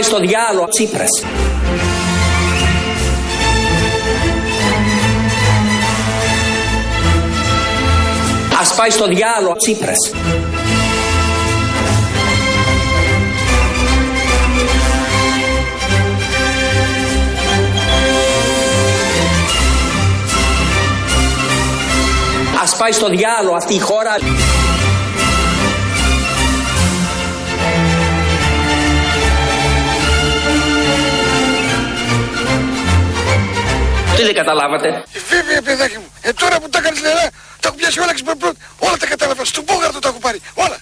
Ας πάει στο διάλογο Τσίπρας. Ας πάει στο διάλογο Τσίπρας. Ας πάει στο διάλογο αυτή η χώρα. Τι δεν καταλάβατε. Βέβαια, παιδάκι μου. Ε, τώρα που τα κάνεις νερά, τα έχω πιάσει όλα ξυπνοπρότη. Όλα τα κατάλαβα. Στον Μπόγαρτο τα έχω πάρει. Όλα.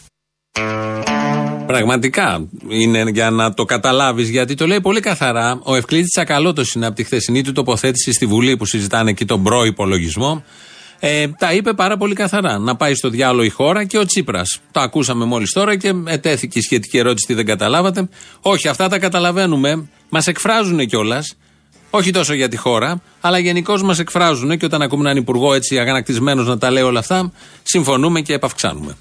Πραγματικά είναι για να το καταλάβεις, γιατί το λέει πολύ καθαρά. Ο Ευκλήτη Τσακαλώτος είναι από τη χθεσινή του τοποθέτηση στη Βουλή που συζητάνε εκεί τον προπολογισμό. Ε, τα είπε πάρα πολύ καθαρά. Να πάει στο διάλογο η χώρα και ο Τσίπρας. Το ακούσαμε μόλις τώρα και ετέθηκε η σχετική ερώτηση τι δεν καταλάβατε. Όχι, αυτά τα καταλαβαίνουμε. Μας εκφράζουν κιόλας. Όχι τόσο για τη χώρα, αλλά γενικώ μας εκφράζουν και όταν ακούμε έναν υπουργό έτσι αγανακτισμένος να τα λέει όλα αυτά, συμφωνούμε και επαυξάνουμε.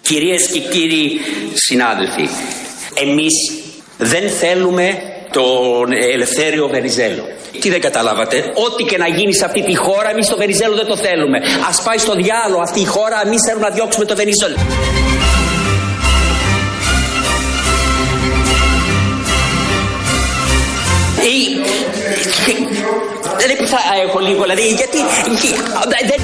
Κυρίες και κύριοι συνάδελφοι, εμείς δεν θέλουμε τον Ελευθέριο Βενιζέλο. Τι δεν καταλάβατε, ό,τι και να γίνει σε αυτή τη χώρα, εμείς τον Βενιζέλο δεν το θέλουμε. Ας πάει στο διάλογο αυτή η χώρα, εμείς θέλουμε να διώξουμε τον Βενιζέλο. Ή- Δεν θα έχω λίγο, δηλαδή, γιατί... δεν- δεν-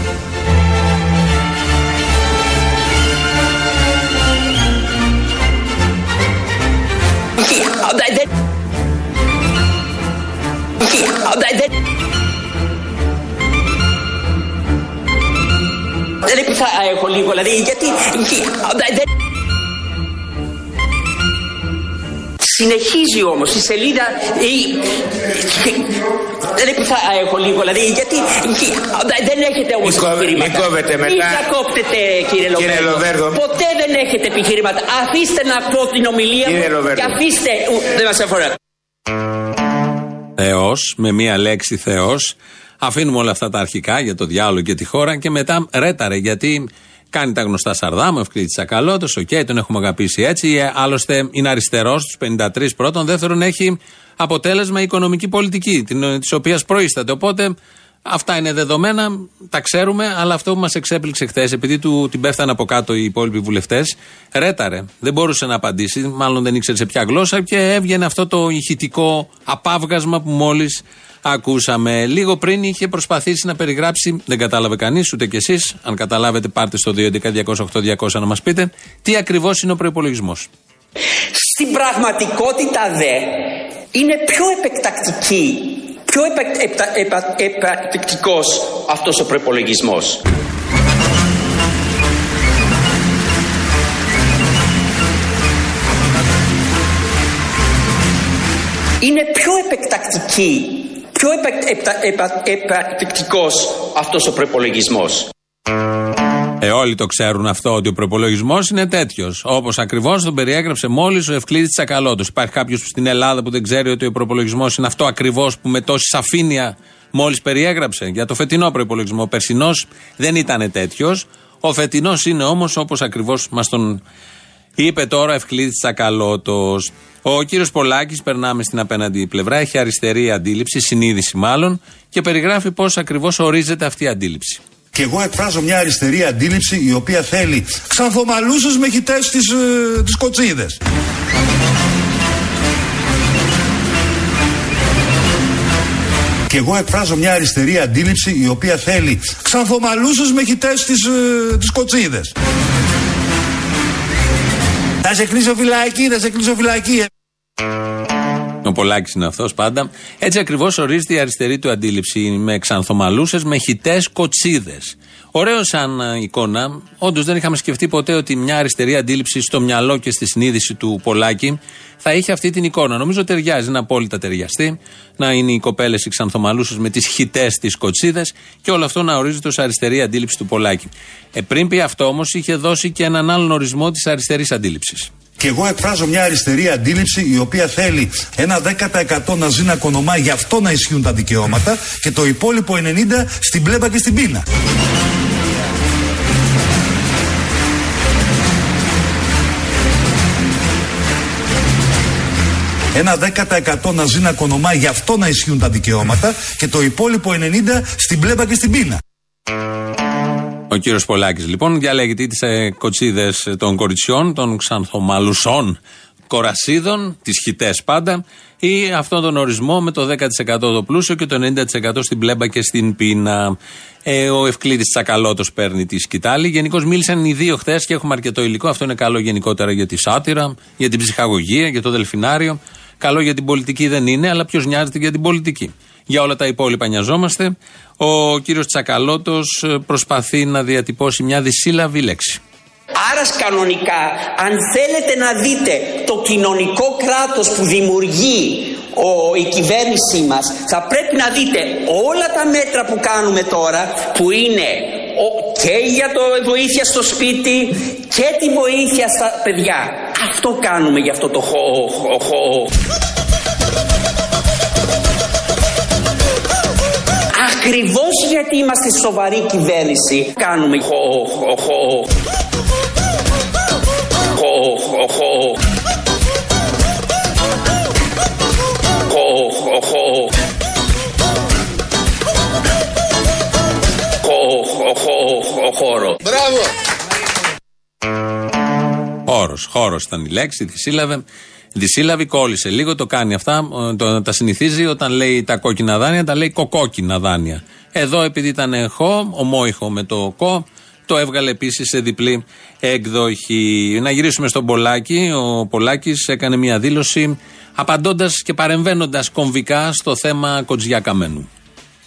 δεν- δεν- Δεν θα έχω Συνεχίζει όμως η σελίδα η- Δεν θα έχω λίγο, δηλαδή, γιατί δεν έχετε όμως Μη κόβε- επιχειρήματα. μη κόβετε μετά. Μην διακόπτετε κύριε Λοβέρδο. Κύριε Λοβέρδο. Ποτέ δεν έχετε επιχειρήματα. Αφήστε να πω την ομιλία Κύριε μου Λοβέρδο. και αφήστε... Ου, Δεν μας αφορά. Θεός, με μία λέξη Θεός. Αφήνουμε όλα αυτά τα αρχικά για το διάλογο και τη χώρα και μετά ρέταρε γιατί κάνει τα γνωστά σαρδάμ, ευκλήτη Τσακαλώτος, οκ, τον έχουμε αγαπήσει έτσι. Ε, άλλωστε είναι αριστερός στου 53 πρώτον. Δεύτερον, έχει αποτέλεσμα η οικονομική πολιτική, της οποίας προείσταται. Οπότε αυτά είναι δεδομένα, τα ξέρουμε, αλλά αυτό που μας εξέπληξε χθες, επειδή του την πέφτανε από κάτω οι υπόλοιποι βουλευτές, ρέταρε. Δεν μπορούσε να απαντήσει, μάλλον δεν ήξερε σε ποια γλώσσα και έβγαινε αυτό το ηχητικό απάβγασμα που μόλις ακούσαμε. Λίγο πριν είχε προσπαθήσει να περιγράψει, δεν κατάλαβε κανείς, ούτε κι εσείς. Αν καταλάβετε, πάρτε στο 2.11.208.200 να μας πείτε τι ακριβώς είναι ο προπολογισμό. Στην πραγματικότητα δε είναι πιο επεκτακτική, πιο επεκ, επτα, επα, επεκτακτικός αυτός ο προπολογισμό. Είναι πιο επεκτακτική, πιο επεκ, επτα, επα, επεκτακτικός αυτός ο προπολογισμός. Ε, όλοι το ξέρουν αυτό ότι ο προπολογισμός είναι τέτοιος. Όπως ακριβώς τον περιέγραψε μόλις ο Ευκλήτη Τσακαλώτος. Υπάρχει κάποιος στην Ελλάδα που δεν ξέρει ότι ο προπολογισμός είναι αυτό ακριβώς που με τόση σαφήνεια μόλις περιέγραψε; Για το φετινό προπολογισμό. Ο περσινός δεν ήταν τέτοιος. Ο φετινός είναι όμως όπως ακριβώς μας τον είπε τώρα ο Ευκλήτη Τσακαλώτος. Ο κύριος Πολάκης, περνάμε στην απέναντι πλευρά, έχει αριστερή αντίληψη, συνείδηση μάλλον, και περιγράφει πώς ακριβώς ορίζεται αυτή η αντίληψη. Και εγώ εκφράζω μια αριστερή αντίληψη η οποία θέλει ξανθομαλούσες με χιτές τις, ε, τις κοτσίδες. Και εγώ εκφράζω μια αριστερή αντίληψη η οποία θέλει ξανθομαλούσες με χιτές τις, ε, τις κοτσίδες. Θα σε κλείσω φυλακή, θα σε κλείσω φυλακή. Ο Πολάκη είναι αυτός πάντα. Έτσι ακριβώς ορίζεται η αριστερή του αντίληψη. Με ξανθομαλούσες, με χιτές κοτσίδες. Ωραίο σαν ε, εικόνα. Όντως δεν είχαμε σκεφτεί ποτέ ότι μια αριστερή αντίληψη στο μυαλό και στη συνείδηση του Πολάκη θα είχε αυτή την εικόνα. Νομίζω ταιριάζει, είναι απόλυτα ταιριαστή. Να είναι οι κοπέλες οι ξανθομαλούσες με τις χιτές τις κοτσίδες και όλο αυτό να ορίζεται ως αριστερή αντίληψη του Πολάκη. Ε, πριν πει αυτό όμως είχε δώσει και έναν άλλον ορισμό της αριστερής αντίληψης. Και εγώ εκφράζω μια αριστερή αντίληψη η οποία θέλει ένα 10% να ζει να κονομά, γι' αυτό να ισχύουν τα δικαιώματα και το υπόλοιπο 90% στην πλέμπα και στην πείνα. Ένα 10% να ζει να κονομά, γι' αυτό να ισχύουν τα δικαιώματα και το υπόλοιπο 90% στην πλέμπα και στην πείνα. Ο κύριος Πολάκης λοιπόν διαλέγει τις ε, κοτσίδες των κοριτσιών, των ξανθομαλουσών κορασίδων, τις χιτές πάντα, ή αυτόν τον ορισμό με το 10% το πλούσιο και το 90% στην πλέμπα και στην πείνα. Ε, ο Ευκλήδης Τσακαλώτος παίρνει τη σκητάλη. Γενικώς μίλησαν οι δύο χθες και έχουμε αρκετό υλικό. Αυτό είναι καλό γενικότερα για τη σάτυρα, για την ψυχαγωγία, για το δελφινάριο. Καλό για την πολιτική δεν είναι, αλλά ποιος νοιάζεται για την πολιτική. Για όλα τα υπόλοιπα νοιαζόμαστε. Ο κύριος Τσακαλώτος προσπαθεί να διατυπώσει μια δυσύλλαβη λέξη. Άρας κανονικά αν θέλετε να δείτε το κοινωνικό κράτος που δημιουργεί ο, η κυβέρνησή μας θα πρέπει να δείτε όλα τα μέτρα που κάνουμε τώρα που είναι και για το βοήθεια στο σπίτι και τη βοήθεια στα παιδιά. Αυτό κάνουμε για αυτό το χω, χω, Ακριβώς γιατί είμαστε σοβαρή κυβέρνηση κάνουμε χω, χω, χώρο. Μπράβο! Χώρος, χώρος ήταν η λέξη, τη σύλλαβε. Δυσύλλαβη κόλλησε λίγο, το κάνει αυτά. Το, τα συνηθίζει όταν λέει τα κόκκινα δάνεια, τα λέει κοκόκκινα δάνεια. Εδώ επειδή ήταν χω, ομόηχο με το κο, το έβγαλε επίσης σε διπλή έκδοχη. Να γυρίσουμε στον Πολάκη. Ο Πολάκης έκανε μια δήλωση απαντώντας και παρεμβαίνοντας κομβικά στο θέμα Κοτζιά Καμένου.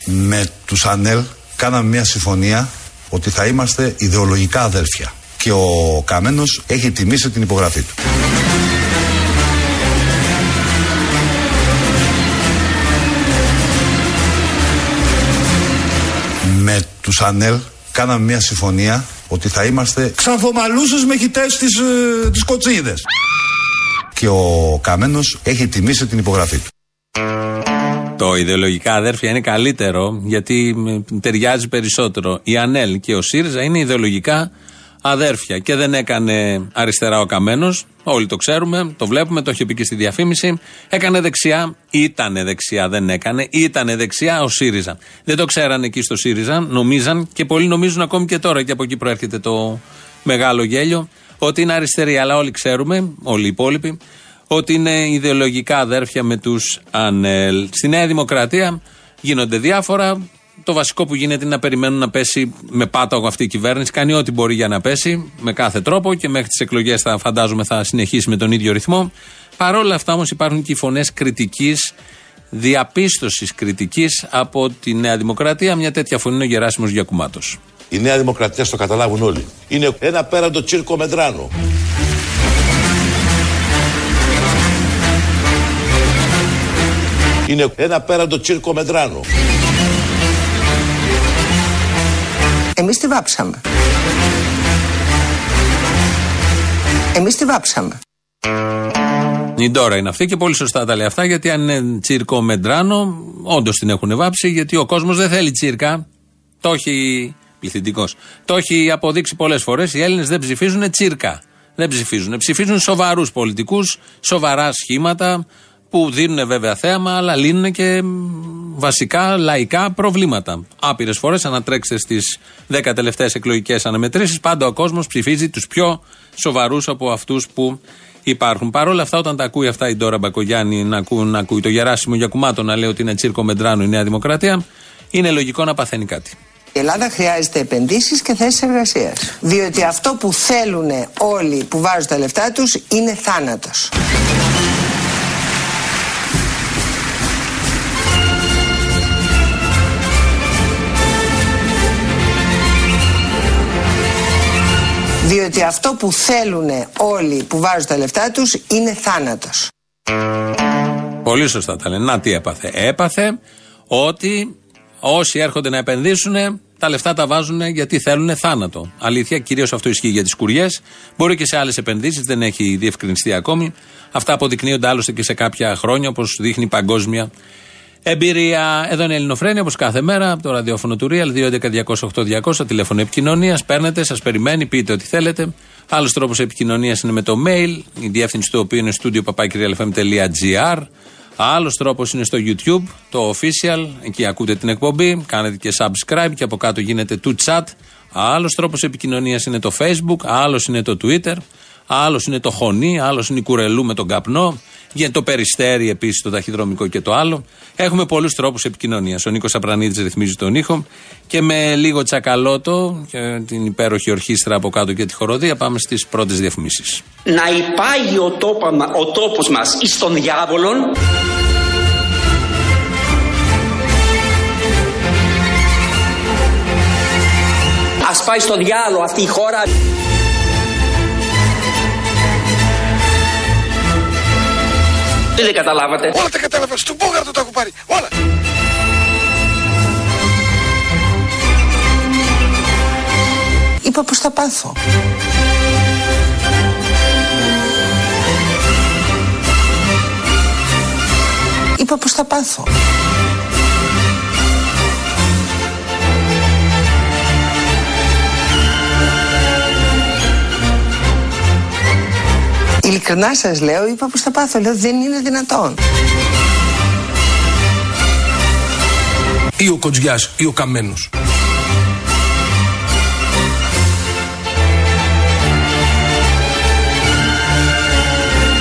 Με τους ΑΝΕΛ κάναμε μια συμφωνία ότι θα είμαστε ιδεολογικά αδέρφια. Και ο Καμένος έχει τιμήσει την υπογραφή του. Με τους ΑΝΕΛ κάναμε μια συμφωνία ότι θα είμαστε ξανθομαλούσες με χιτές τις, ε, τις κοτσίδες. Και ο Καμένος έχει τιμήσει την υπογραφή του. Το ιδεολογικά αδέρφια είναι καλύτερο γιατί ταιριάζει περισσότερο. Η ΑΝΕΛ και ο ΣΥΡΙΖΑ είναι ιδεολογικά αδέρφια και δεν έκανε αριστερά ο Καμένος. Όλοι το ξέρουμε, το βλέπουμε, το είχε πει και στη διαφήμιση. Έκανε δεξιά, ήτανε δεξιά, δεν έκανε, ήτανε δεξιά ο ΣΥΡΙΖΑ. Δεν το ξέρανε εκεί στο ΣΥΡΙΖΑ, νομίζαν και πολλοί νομίζουν ακόμη και τώρα και από εκεί προέρχεται το μεγάλο γέλιο ότι είναι αριστεροί. Αλλά όλοι ξέρουμε, όλοι οι υπόλοιποι, ότι είναι ιδεολογικά αδέρφια με τους ΑΝΕΛ. Στη Νέα Δημοκρατία γίνονται διάφορα. Το βασικό που γίνεται είναι να περιμένουν να πέσει με πάταγο αυτή η κυβέρνηση. Κάνει ό,τι μπορεί για να πέσει με κάθε τρόπο και μέχρι τις εκλογές θα φαντάζομαι θα συνεχίσει με τον ίδιο ρυθμό. Παρ' όλα αυτά όμως υπάρχουν και οι φωνές κριτικής, διαπίστωσης κριτικής από τη Νέα Δημοκρατία. Μια τέτοια φωνή είναι ο Γεράσιμος Γιακουμάτος. Η Νέα Δημοκρατία στο καταλάβουν όλοι. Είναι ένα πέραντο τσίρκο μετράνο. Είναι ένα πέραντο τσίρκο μετράνο. Εμείς τη βάψαμε. Εμείς τη βάψαμε. Η Ντόρα είναι αυτή και πολύ σωστά τα λέει αυτά γιατί αν είναι τσίρκο μετράνο, όντως την έχουν βάψει γιατί ο κόσμος δεν θέλει τσίρκα. Το έχει. Πληθυντικός. Το έχει αποδείξει πολλές φορές. Οι Έλληνες δεν ψηφίζουν τσίρκα. Δεν ψηφίζουν. Ψηφίζουν σοβαρούς πολιτικούς, σοβαρά σχήματα, που δίνουν βέβαια θέαμα, αλλά λύνουν και βασικά λαϊκά προβλήματα. Άπειρες φορές, ανατρέξτε στις 10 τελευταίες εκλογικές αναμετρήσεις, πάντα ο κόσμος ψηφίζει τους πιο σοβαρούς από αυτούς που υπάρχουν. Παρ' όλα αυτά, όταν τα ακούει αυτά η Ντόρα Μπακογιάννη να, ακού, να ακούει το Γεράσιμο Γιακουμάτο να λέει ότι είναι τσίρκο Μεντράνο η Νέα Δημοκρατία, είναι λογικό να παθαίνει κάτι. Η Ελλάδα χρειάζεται επενδύσεις και θέσεις εργασίας. Διότι αυτό που θέλουν όλοι που βάζουν τα λεφτά τους είναι θάνατος. Διότι αυτό που θέλουν όλοι που βάζουν τα λεφτά τους είναι θάνατος. Πολύ σωστά τα λένε. Να τι έπαθε. Έπαθε ότι όσοι έρχονται να επενδύσουν τα λεφτά τα βάζουν γιατί θέλουν θάνατο. Αλήθεια, κυρίως αυτό ισχύει για τις κουριές. Μπορεί και σε άλλες επενδύσεις, δεν έχει διευκρινιστεί ακόμη. Αυτά αποδεικνύονται άλλωστε και σε κάποια χρόνια, όπως δείχνει η παγκόσμια Εμπειρία. Εδώ είναι η Ελληνοφρένια, όπως κάθε μέρα, από το ραδιόφωνο του Real, 211-208-200, τηλέφωνο επικοινωνίας. Παίρνετε, σας περιμένει, πείτε ό,τι θέλετε. Άλλος τρόπος επικοινωνίας είναι με το mail, η διεύθυνση του οποίου είναι studio Άλλος τρόπος είναι στο YouTube, το official, εκεί ακούτε την εκπομπή, κάνετε και subscribe και από κάτω γίνεται to chat. Άλλος τρόπος επικοινωνίας είναι το Facebook, άλλος είναι το Twitter, άλλος είναι το χωνί, άλλος είναι η κουρελού με τον καπνό. Γίνεται το περιστέρι επίσης το ταχυδρομικό και το άλλο. Έχουμε πολλούς τρόπους επικοινωνίας. Ο Νίκος Απρανίδης ρυθμίζει τον ήχο και με λίγο τσακαλώτο και την υπέροχη ορχήστρα από κάτω και τη χοροδία πάμε στις πρώτες διαφημίσεις. Να υπάγει ο, ο τόπος μας εις των διάβολων. Ας πάει στο διάλογο αυτή η χώρα. Τι δεν καταλάβατε. Όλα τα κατάλαβα. Στον Μπόγαρτο τα έχω πάρει. Όλα. Είπα πως θα πάθω. Είπα πως θα πάθω. Ειλικρινά σας λέω, είπα πως θα πάθω. Λέω δεν είναι δυνατόν. Ή ο Κοντζιάς ή ο Καμένος.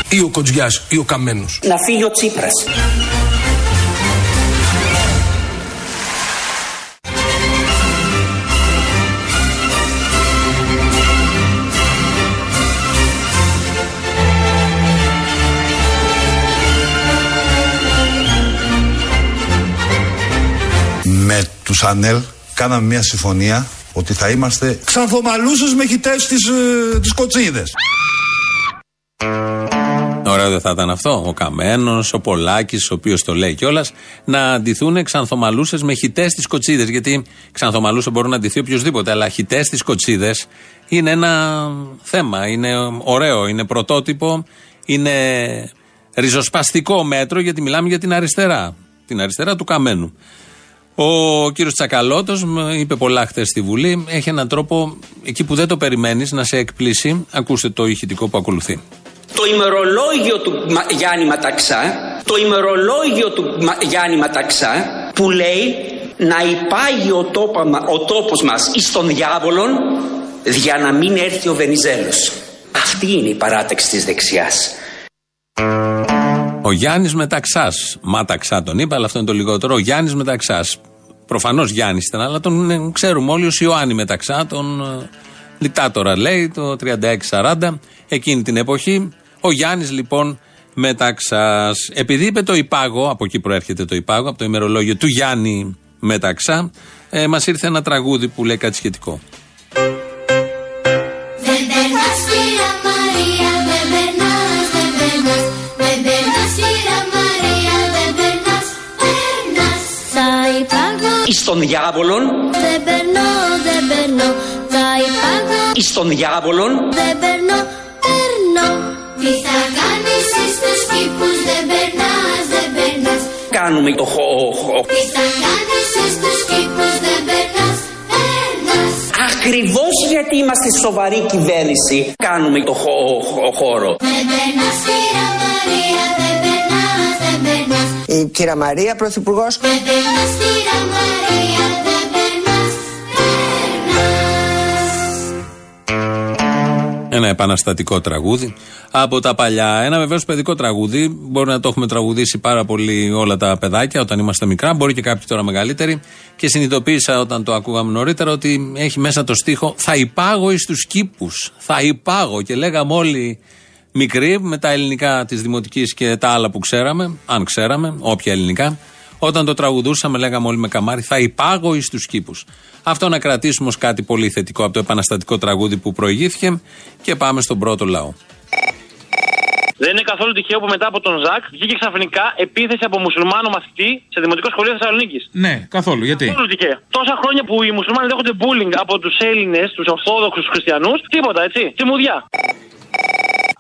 Ή ο Κοντζιάς ή ο Καμένος. Να φύγει ο Τσίπρας. Με τους ΑΝΕΛ κάναμε μια συμφωνία ότι θα είμαστε ξανθομαλούσες με χιτές τις, ε, τις κοτσίδες. Ωραίο δεν θα ήταν αυτό. Ο Καμένος, ο Πολάκης, ο οποίος το λέει κιόλας, να αντιθούν ξανθομαλούσες με χιτέ τι κοτσίδες. Γιατί ξανθομαλούσε μπορεί να αντιθεί οποιοδήποτε, αλλά χιτές τι κοτσίδες είναι ένα θέμα. Είναι ωραίο, είναι πρωτότυπο, είναι ριζοσπαστικό μέτρο γιατί μιλάμε για την αριστερά. Την αριστερά του Καμένου. Ο κύριος Τσακαλώτος είπε πολλά χθες στη Βουλή. Έχει έναν τρόπο εκεί που δεν το περιμένεις να σε εκπλήσει. Ακούστε το ηχητικό που ακολουθεί. Το ημερολόγιο του Γιάννη Ματαξά, το ημερολόγιο του Γιάννη Ματαξά που λέει να υπάγει ο, τόπα, ο τόπος μας εις των διάβολων για να μην έρθει ο Βενιζέλος. Αυτή είναι η παράταξη της δεξιάς. Ο Γιάννης Μεταξά. Μάταξά τον είπα, αλλά αυτό είναι το λιγότερο. Ο Γιάννης Μεταξά. Προφανώς Γιάννης ήταν, αλλά τον ε, ξέρουμε όλοι ω Ιωάννη Μεταξά, τον ε, δικτάτορα λέει, το 36-40, εκείνη την εποχή. Ο Γιάννης λοιπόν Μεταξά. Επειδή είπε το υπάγο, από εκεί προέρχεται το υπάγο, από το ημερολόγιο του Γιάννη Μεταξά, ε, μας ήρθε ένα τραγούδι που λέει κάτι σχετικό. Εις τον διάβολον. Δεν περνώ, δεν περνώ, θα υπάγω. Εις τον διάβολον. Δεν περνώ, περνώ. Τι θα κάνεις στους κήπους, δεν περνάς, δεν περνάς. Κάνουμε το χω, χω. Τι θα κάνεις στους κήπους, δεν περνάς, περνάς. Ακριβώς γιατί είμαστε σοβαρή κυβέρνηση Κάνουμε το χω, χω, χώρο. Δεν περνάς, Η κυρία Μαρία, πρωθυπουργός Δεν περνάς, κυρία Μαρία, δεν περνάς, περνάς Ένα επαναστατικό τραγούδι από τα παλιά. Ένα βεβαίως παιδικό τραγούδι. Μπορεί να το έχουμε τραγουδήσει πάρα πολύ όλα τα παιδάκια όταν είμαστε μικρά. Μπορεί και κάποιοι τώρα μεγαλύτεροι. Και συνειδητοποίησα όταν το ακούγαμε νωρίτερα ότι έχει μέσα το στίχο Θα υπάγω εις τους κήπους. Θα υπάγω. Και λέγαμε όλοι μικροί με τα ελληνικά της δημοτικής και τα άλλα που ξέραμε, αν ξέραμε, όποια ελληνικά. Όταν το τραγουδούσαμε, λέγαμε όλοι με καμάρι, θα υπάγω εις τους κήπους. Αυτό να κρατήσουμε ως κάτι πολύ θετικό από το επαναστατικό τραγούδι που προηγήθηκε και πάμε στον πρώτο λαό. Δεν είναι καθόλου τυχαίο που μετά από τον Ζακ βγήκε ξαφνικά επίθεση από μουσουλμάνο μαθητή σε δημοτικό σχολείο Θεσσαλονίκης. Ναι, καθόλου. Γιατί; Καθόλου τυχαίο. Τόσα χρόνια που οι μουσουλμάνοι δέχονται bullying από τους Έλληνες, τους Ορθόδοξους Χριστιανούς, τίποτα έτσι. Τιμουδιά.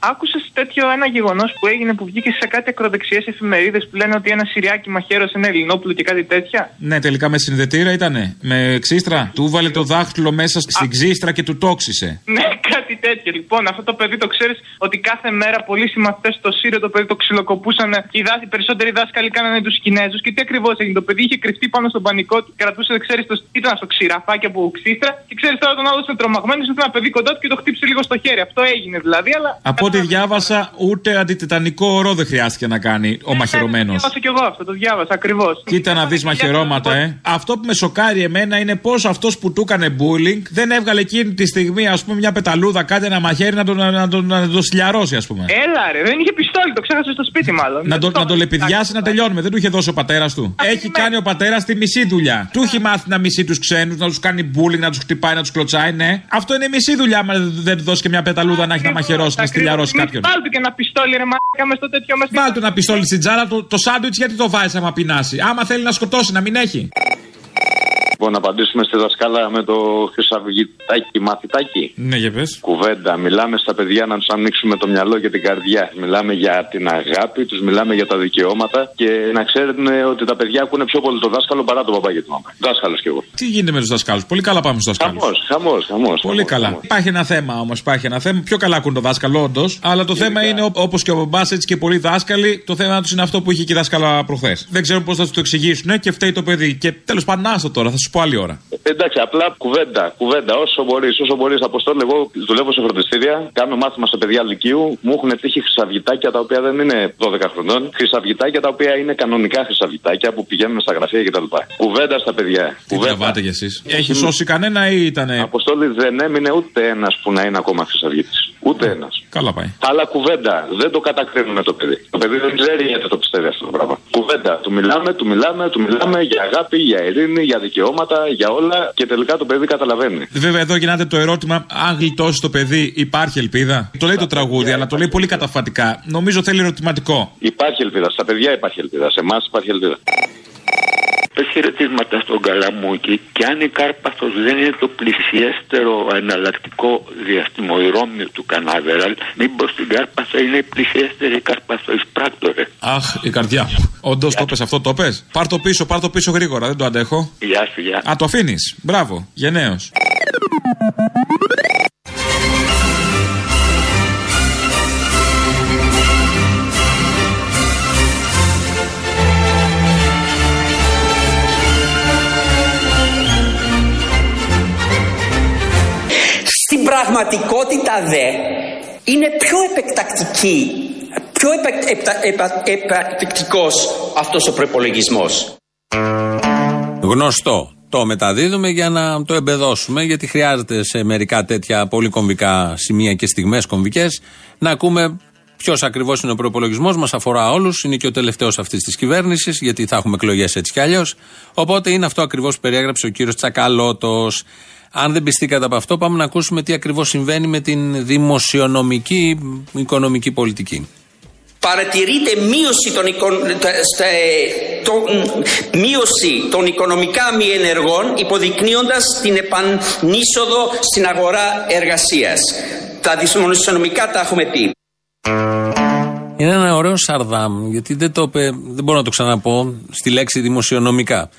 Άκουσες τέτοιο ένα γεγονός που έγινε που βγήκε σε κάτι ακροδεξιές εφημερίδες που λένε ότι ένα Συριάκι μαχαίρωσε ένα Ελληνόπουλο και κάτι τέτοια; Ναι, τελικά με συνδετήρα ήτανε. Με ξύστρα. Του βάλε το δάχτυλο μέσα στην ξύστρα και του τόξισε. Ναι, κάτι τέτοιο. Λοιπόν, αυτό το παιδί το ξέρεις ότι κάθε μέρα πολλοί συμμαθητές στο Σύριο το παιδί το ξυλοκοπούσαν. Και οι, δά- οι περισσότεροι δάσκαλοι κάνανε τους Κινέζους. Και τι ακριβώς έγινε. Το παιδί είχε κρυφτεί πάνω στον πανικό του, κρατούσε, ξέρεις, το, ήταν στο ξηραφάκι από ξύστρα. Και ξέρεις τώρα τον άλλο είναι τρομαγμένος, ήρθε ένα παιδί κοντά του και το χτύψε λίγο στο χέρι. Αυτό έγινε δηλαδή, αλλά. Από ό,τι διάβασα, ούτε αντιτετανικό ορό δεν χρειάστηκε να κάνει ο μαχαιρωμένος. Το διάβασα κι εγώ αυτό, το διάβασα ακριβώς. Κοίτα να δεις μαχαιρώματα, ε. Αυτό που με σοκάρει εμένα είναι πώς αυτός που του έκανε bullying δεν έβγαλε εκείνη τη στιγμή, ας πούμε, μια πεταλούδα, κάτι ένα μαχαίρι να τον, να τον, να τον σλιαρώσει, ας πούμε. Έλα ρε, δεν είχε πιστόλι, το ξέχασε στο σπίτι μάλλον. Να το, να το λεπιδιάσει να τελειώνουμε. Δεν του είχε δώσει ο πατέρας του. Έχει κάνει ο πατέρας τη μισή δουλειά. Του έχει μάθει να μισεί τους ξένους, να τους κάνει bullying, να τους χτυπάει, να τους κλωτσάει, ναι. Αυτό είναι μισή δουλειά. Άμα δεν του δώσει και μια πεταλούδα να έχει να μαχαιρώσει, να στυλιαρώσει κάποιον. Βάλτε και ένα πιστόλι ρε μαλάκα μες στο τέτοιο μέσα. Βάλ του ένα πιστόλι στην τζάλα, το, το σάντουιτς γιατί το βάζεις άμα πεινάσει; Άμα θέλει να σκοτώσει, να μην έχει; Λοιπόν, να απαντήσουμε στη δασκάλα με το χρυσαυγητάκι, μαθητάκι. Ναι, για πες. Κουβέντα. Μιλάμε στα παιδιά να τους ανοίξουμε το μυαλό και την καρδιά. Μιλάμε για την αγάπη, τους μιλάμε για τα δικαιώματα και να ξέρετε ότι τα παιδιά ακούνε πιο πολύ το δάσκαλο παρά το παπά και τη μαμά. Δάσκαλος κι εγώ. Τι γίνεται με τους δασκάλου. Πολύ καλά πάμε στους δασκάλου. Χαμός, χαμός, χαμός. Πολύ καλά. Υπάρχει ένα θέμα όμως. Υπάρχει ένα θέμα. Πιο καλά ακούν το δάσκαλο, όντως. Αλλά το θέμα είναι όπως και ο μπαμπάς, έτσι και πολλοί δάσκαλοι. Το θέμα τους είναι αυτό που είχε και η δάσκαλα προχθές. Δεν ξέρουν πώς θα τους το εξηγήσουν και φταίει το παιδί. Και τέλος πάντων, άστο τώρα, θα σου πω άλλη ώρα. Εντάξει, απλά κουβέντα, κουβέντα. Όσο μπορείς, όσο μπορείς. Αποστόλη, εγώ δουλεύω σε φροντιστήρια, κάνω μάθημα σε παιδιά λυκείου. Μου έχουν τύχει χρυσαυγητάκια τα οποία δεν είναι 12 χρονών. Χρυσαυγητάκια τα οποία είναι κανονικά χρυσαυγητάκια που πηγαίνουν στα γραφεία κτλ. Κουβέντα στα παιδιά. Τι τραβάτε κι εσείς. Έχει σώσει κανένα ή ήταν. Αποστόλη δεν έμεινε ούτε ένας που να είναι ακόμα χρυσαυγήτη. Ούτε ένας. Καλά πάει. Αλλά κουβέντα. Δεν το κατακρίνουμε το παιδί. Το παιδί δεν ξέρει γιατί το πιστεύει αυτό το πράγμα. Κουβέντα. Του μιλάμε, του μιλάμε, του μιλάμε για αγάπη, για ειρήνη, για δικαιώματα, για όλα και τελικά το παιδί καταλαβαίνει. Βέβαια, εδώ γυρνάται το ερώτημα, αν γλιτώσει το παιδί, υπάρχει ελπίδα; Το λέει το τραγούδι, αλλά το λέει πολύ καταφατικά. Νομίζω θέλει ερωτηματικό. Υπάρχει ελπίδα. Στα παιδιά υπάρχει ελπίδα. Σε εμάς υπάρχει ελπίδα. Πες χαιρετίσματα στον Καλαμούκη και αν η Κάρπαθος δεν είναι το πλησιέστερο εναλλακτικό διαστημοϊρόμιο του Κανάβεραλ, μήπως στην Κάρπαθο είναι η πλησιέστερη Κάρπαθο εισπράκτορε. Αχ, η καρδιά μου. Όντως το πες αυτό, το πες. Πάρ το πίσω, πάρ το πίσω γρήγορα, δεν το αντέχω. Γεια σου, γεια. Α, το αφήνεις. Μπράβο, γενναίος. Πραγματικότητα δε είναι πιο επεκτακτική, πιο επεκ, επτα, επα- επεκτακτικός αυτός ο προπολογισμός. Γνωστό. Το μεταδίδουμε για να το εμπεδώσουμε, γιατί χρειάζεται σε μερικά τέτοια πολύ κομβικά σημεία και στιγμές κομβικές να ακούμε ποιος ακριβώς είναι ο προπολογισμός. Μας αφορά όλους. Είναι και ο τελευταίος αυτής της κυβέρνησης, γιατί θα έχουμε εκλογές έτσι κι αλλιώς. Οπότε είναι αυτό ακριβώς που περιέγραψε ο κύριος Τσακαλώτος. Αν δεν πιστήκατε από αυτό, πάμε να ακούσουμε τι ακριβώς συμβαίνει με την δημοσιονομική οικονομική πολιτική. Παρατηρείται μείωση των, οικο- τα- στα- των- μείωση των οικονομικά μη ενεργών υποδεικνύοντας την επανείσοδο στην αγορά εργασίας. Τα δημοσιονομικά τα έχουμε πει. Είναι ένα ωραίο σαρδάμ, γιατί δεν το είπε, δεν μπορώ να το ξαναπώ στη λέξη δημοσιονομικά.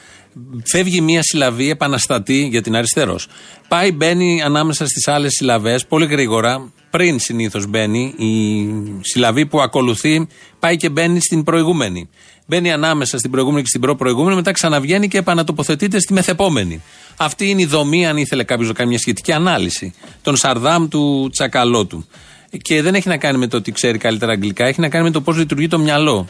Φεύγει μία συλλαβή επαναστατή για την αριστερός. Πάει, μπαίνει ανάμεσα στις άλλες συλλαβές πολύ γρήγορα. Πριν συνήθως μπαίνει η συλλαβή που ακολουθεί, πάει και μπαίνει στην προηγούμενη. Μπαίνει ανάμεσα στην προηγούμενη και στην προ-προηγούμενη, μετά ξαναβγαίνει και επανατοποθετείται στη μεθεπόμενη. Αυτή είναι η δομή, αν ήθελε κάποιος να κάνει μια σχετική ανάλυση. Τον Σαρδάμ του Τσακαλώτου. Και δεν έχει να κάνει με το ότι ξέρει καλύτερα αγγλικά, έχει να κάνει με το πώς λειτουργεί το μυαλό.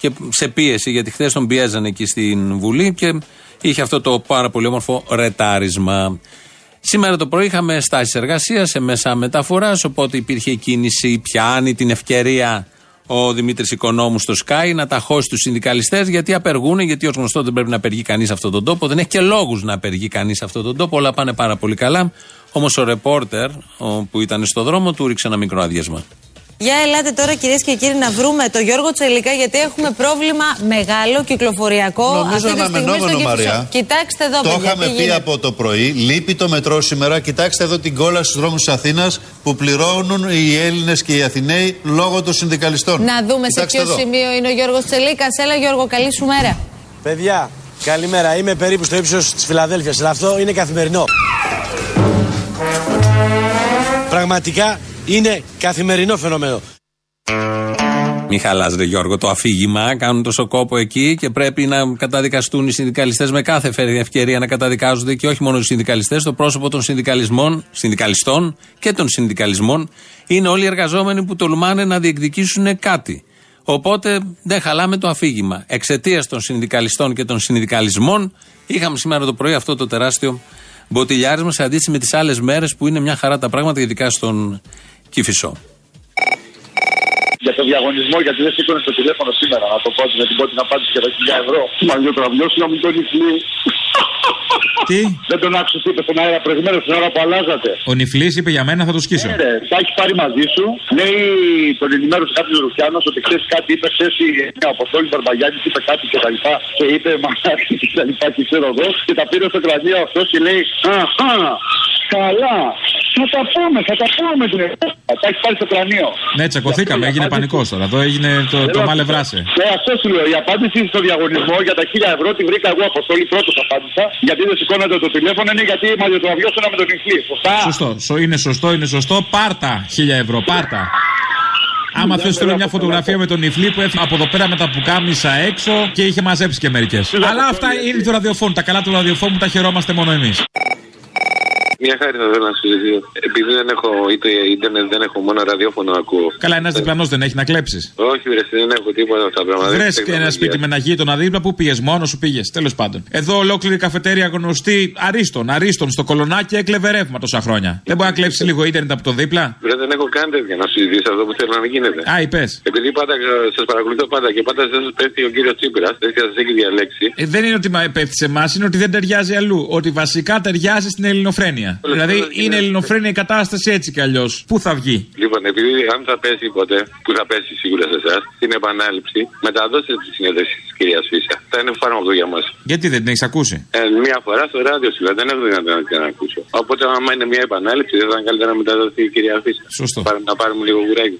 Και σε πίεση, γιατί χθες τον πιέζανε εκεί στην Βουλή και είχε αυτό το πάρα πολύ όμορφο ρετάρισμα. Σήμερα το πρωί είχαμε στάσεις εργασίας σε μέσα μεταφοράς, οπότε υπήρχε κίνηση, πιάνει την ευκαιρία ο Δημήτρης Οικονόμου στο Sky να ταχώσει τους συνδικαλιστές γιατί απεργούν, γιατί ως γνωστό δεν πρέπει να απεργεί κανείς σε αυτόν τον τόπο. Δεν έχει και λόγους να απεργεί κανείς σε αυτόν τον τόπο. Όλα πάνε πάρα πολύ καλά. Όμως ο ρεπόρτερ ο, που ήταν στο δρόμο του ρίξε ένα μικρό άδειασμα. Για ελάτε τώρα κυρίες και κύριοι να βρούμε το Γιώργο Τσελίκα γιατί έχουμε πρόβλημα μεγάλο κυκλοφοριακό Νομίζω αυτή τη στιγμή στο αναμενόμενο, Κηφισό. Μαρία. Κοιτάξτε εδώ Το παιδιά, είχαμε τι πει γίνεται. από το πρωί. Λείπει το μετρό σήμερα. Κοιτάξτε εδώ την κόλλα στους δρόμους της Αθήνας που πληρώνουν οι Έλληνες και οι Αθηναίοι λόγω των συνδικαλιστών. Να δούμε σε Κοιτάξτε ποιο εδώ. σημείο είναι ο Γιώργος Τσελίκας. Έλα Γιώργο, καλή σου μέρα. Παιδιά, καλημέρα. Είμαι περίπου στο ύψος της Φιλαδέλφιας, αλλά αυτό είναι καθημερινό. Πραγματικά είναι καθημερινό φαινόμενο. Μην χαλάς ρε Γιώργο το αφήγημα, κάνουν τόσο κόπο εκεί και πρέπει να καταδικαστούν οι συνδικαλιστές με κάθε ευκαιρία να καταδικάζονται και όχι μόνο οι συνδικαλιστές, το πρόσωπο των συνδικαλισμών, συνδικαλιστών και των συνδικαλισμών είναι όλοι οι εργαζόμενοι που τολμάνε να διεκδικήσουν κάτι. Οπότε δεν χαλάμε το αφήγημα. Εξαιτίας των συνδικαλιστών και των συνδικαλισμών είχαμε σήμερα το πρωί αυτό το τεράστιο μποτιλιάρισμα σε αντίθεση με τις άλλες μέρες που είναι μια χαρά τα πράγματα, ειδικά στον Κυφισό. Για το διαγωνισμό, γιατί δεν σήκωνε το τηλέφωνο σήμερα, να το πω με την πρώτη απάντηση για τα 1000 ευρώ. Μα για το ραβλιό σου να μην τον νυφλεί. Τι; Δεν τον άκουσες τι είπε στον αέρα προηγουμένως την ώρα που αλλάζατε. Ο νυφλή είπε για μένα θα το σκίσω. Ναι, ρε, τα έχει πάρει μαζί σου. Λέει τον ενημέρωσε κάποιος Ρουφιάνος ότι ξέρεις κάτι, είπε χθε η ναι, ο Αποστόλη Μπαρμπαγιάννη, είπε κάτι και τα λοιπά. Και είπε μαλάκι και τα λοιπά και ξέρω εγώ. Και τα πήρε στο κρανίο αυτός και λέει Αχά, καλά. Θα τα πούμε, θα τα πούμε την Ελλάδα. Τα έχει πάρει στο κρανίο. Ναι, τσακωθήκαμε, έγινε πανικός τώρα. Εδώ έγινε το, το μαλευράσε. Ναι, αυτό σου λέω. Η απάντηση στο διαγωνισμό για τα 1000 ευρώ τη βρήκα εγώ αποστολή πρώτος απάντησα. Γιατί δεν σηκώνατε το τηλέφωνο είναι γιατί μας το αβιώσω με τον νυχλή. Σωστά. Σωστό, Σω- είναι σωστό, είναι σωστό. Πάρτα χίλια ευρώ, πάρτα. Άμα θες, θέλω μια φωτογραφία με τον νυφλή που έφυγε από εδώ πέρα με τα πουκάμισα έξω και είχε μαζέψει και μερικές. Αλλά αυτά είναι του ραδιοφώνου. Τα καλά του ραδιοφώνου τα χαιρόμαστε μόνο εμείς. Μια χάρη θα θέλω να σου ζητήσω. Επειδή δεν έχω είτε ίντερνετ, δεν έχω μόνο ραδιόφωνο ακούω. Καλά, ένας διπλανός δεν έχει να κλέψεις. Όχι, βρε, δεν έχω τίποτα αυτά τα πράγματα. Βρες Δεν και ένα τεχνολογία. σπίτι με ένα γείτονα δίπλα που πήγες, μόνος σου πήγες. Τέλος πάντων. Εδώ ολόκληρη καφετέρια γνωστή Αρίστον, Αρίστον στο κολονάκι έκλεβε ρεύμα τόσα χρόνια. Δεν μπορεί να κλέψει λίγο ίντερνετ από το δίπλα; Βρε, δεν έχω καν τέτοια να σου ζητήσω αυτό που θέλω να μην γίνεται. Α, είπες. Επειδή πάντα σας παρακολουθώ πάντα και πάντα δεν σας πέφτει ο κύριος Τσίπρας, τέτοια σας έχει διαλέξει. Ε, δεν είναι ότι μα πέφτει σε εμάς, είναι ότι δεν ταιριάζει αλλού. Ότι βασικά ταιριάζει στην ελληνοφρένεια. Δηλαδή είναι ελληνοφρένεια η κατάσταση έτσι κι αλλιώς. Πού θα βγει; Λοιπόν, επειδή αν θα πέσει ποτέ, που θα πέσει σίγουρα σε εσάς, στην επανάληψη, μεταδώστε τη συνέντευξη της κυρίας Φίσα. Θα είναι φάρμακο για μας. Γιατί δεν την έχεις ακούσει; Ε, μία φορά στο ράδιο σου, δεν έχω δυνατόν να την ακούσω. Οπότε, άμα είναι μια επανάληψη, δεν θα είναι καλύτερα να μεταδοθεί η κυρία Φίσα. Σωστό. Πάρε- να πάρουμε λίγο γουράκι.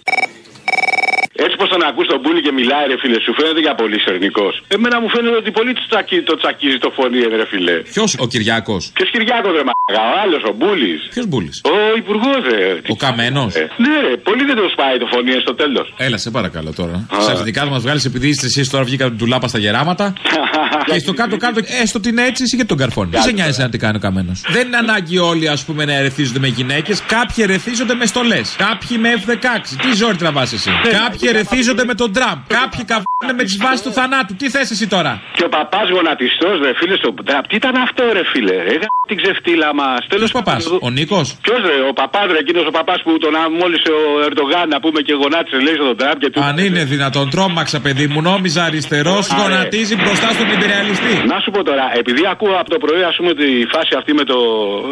Έτσι πως τον ακούς τον Μπούλι και μιλάει, ρε φίλε, σου φαίνεται για πολύ σερνικός. Εμένα μου φαίνεται ότι πολύ το, τσακί, το τσακίζει το φωνή, ρε φίλε. Ποιος ο Κυριάκος; Ποιος Κυριάκος, ρε μαγά, ο άλλος, ο Μπούλης. Ποιος Μπούλης; Ο υπουργός, ρε. Ο Καμένος; Ε, ναι, ρε, πολύ δεν το σπάει το φωνή στο τέλος. Έλα, σε παρακαλώ τώρα. Σε αυτικά θα μας βγάλεις επειδή είστε εσείς τώρα βγήκατε του λάπα στα γεράματα. και στο κάτω-κάτω, έστω ότι είναι έτσι, εσύ και τον καρφώνεις. Τι σε νοιάζει να τι κάνει ο Καμένος. Δεν είναι ανάγκη όλοι, ας πούμε, να ερεθίζονται με γυναίκες. Κάποιοι ερεθίζονται με στολές. Κάποιοι με F16. Τι ζόρι τραβάς εσύ. Κάποιοι ερεθίζονται με τον Τραμπ. Κάποιοι καβάνε με τις βάσεις του θανάτου. Τι θες εσύ τώρα; Και ο παπάς γονατιστός, ρε φίλε, στο τραπ. Τι ήταν αυτό, ρε φίλε. Ρε, γα- την ξεφτύλα μας. Τέλος παπάς, ο Νίκος; Ποιος, ρε, ο παπάς, ρε, εκείνος ο παπάς που τον μόλισε ο Ερντογάν, να πούμε και γονάτισε, λέει στον Τραμπ και του. Αν είναι δυνατόν, τρόμαξα παιδί μου, νόμιζα αριστερός, γονατίζει μπροστά στον υπεριαλιστή. Να σου πω τώρα, επειδή ακούω από το πρωί, ας πούμε, τη φάση αυτή με το...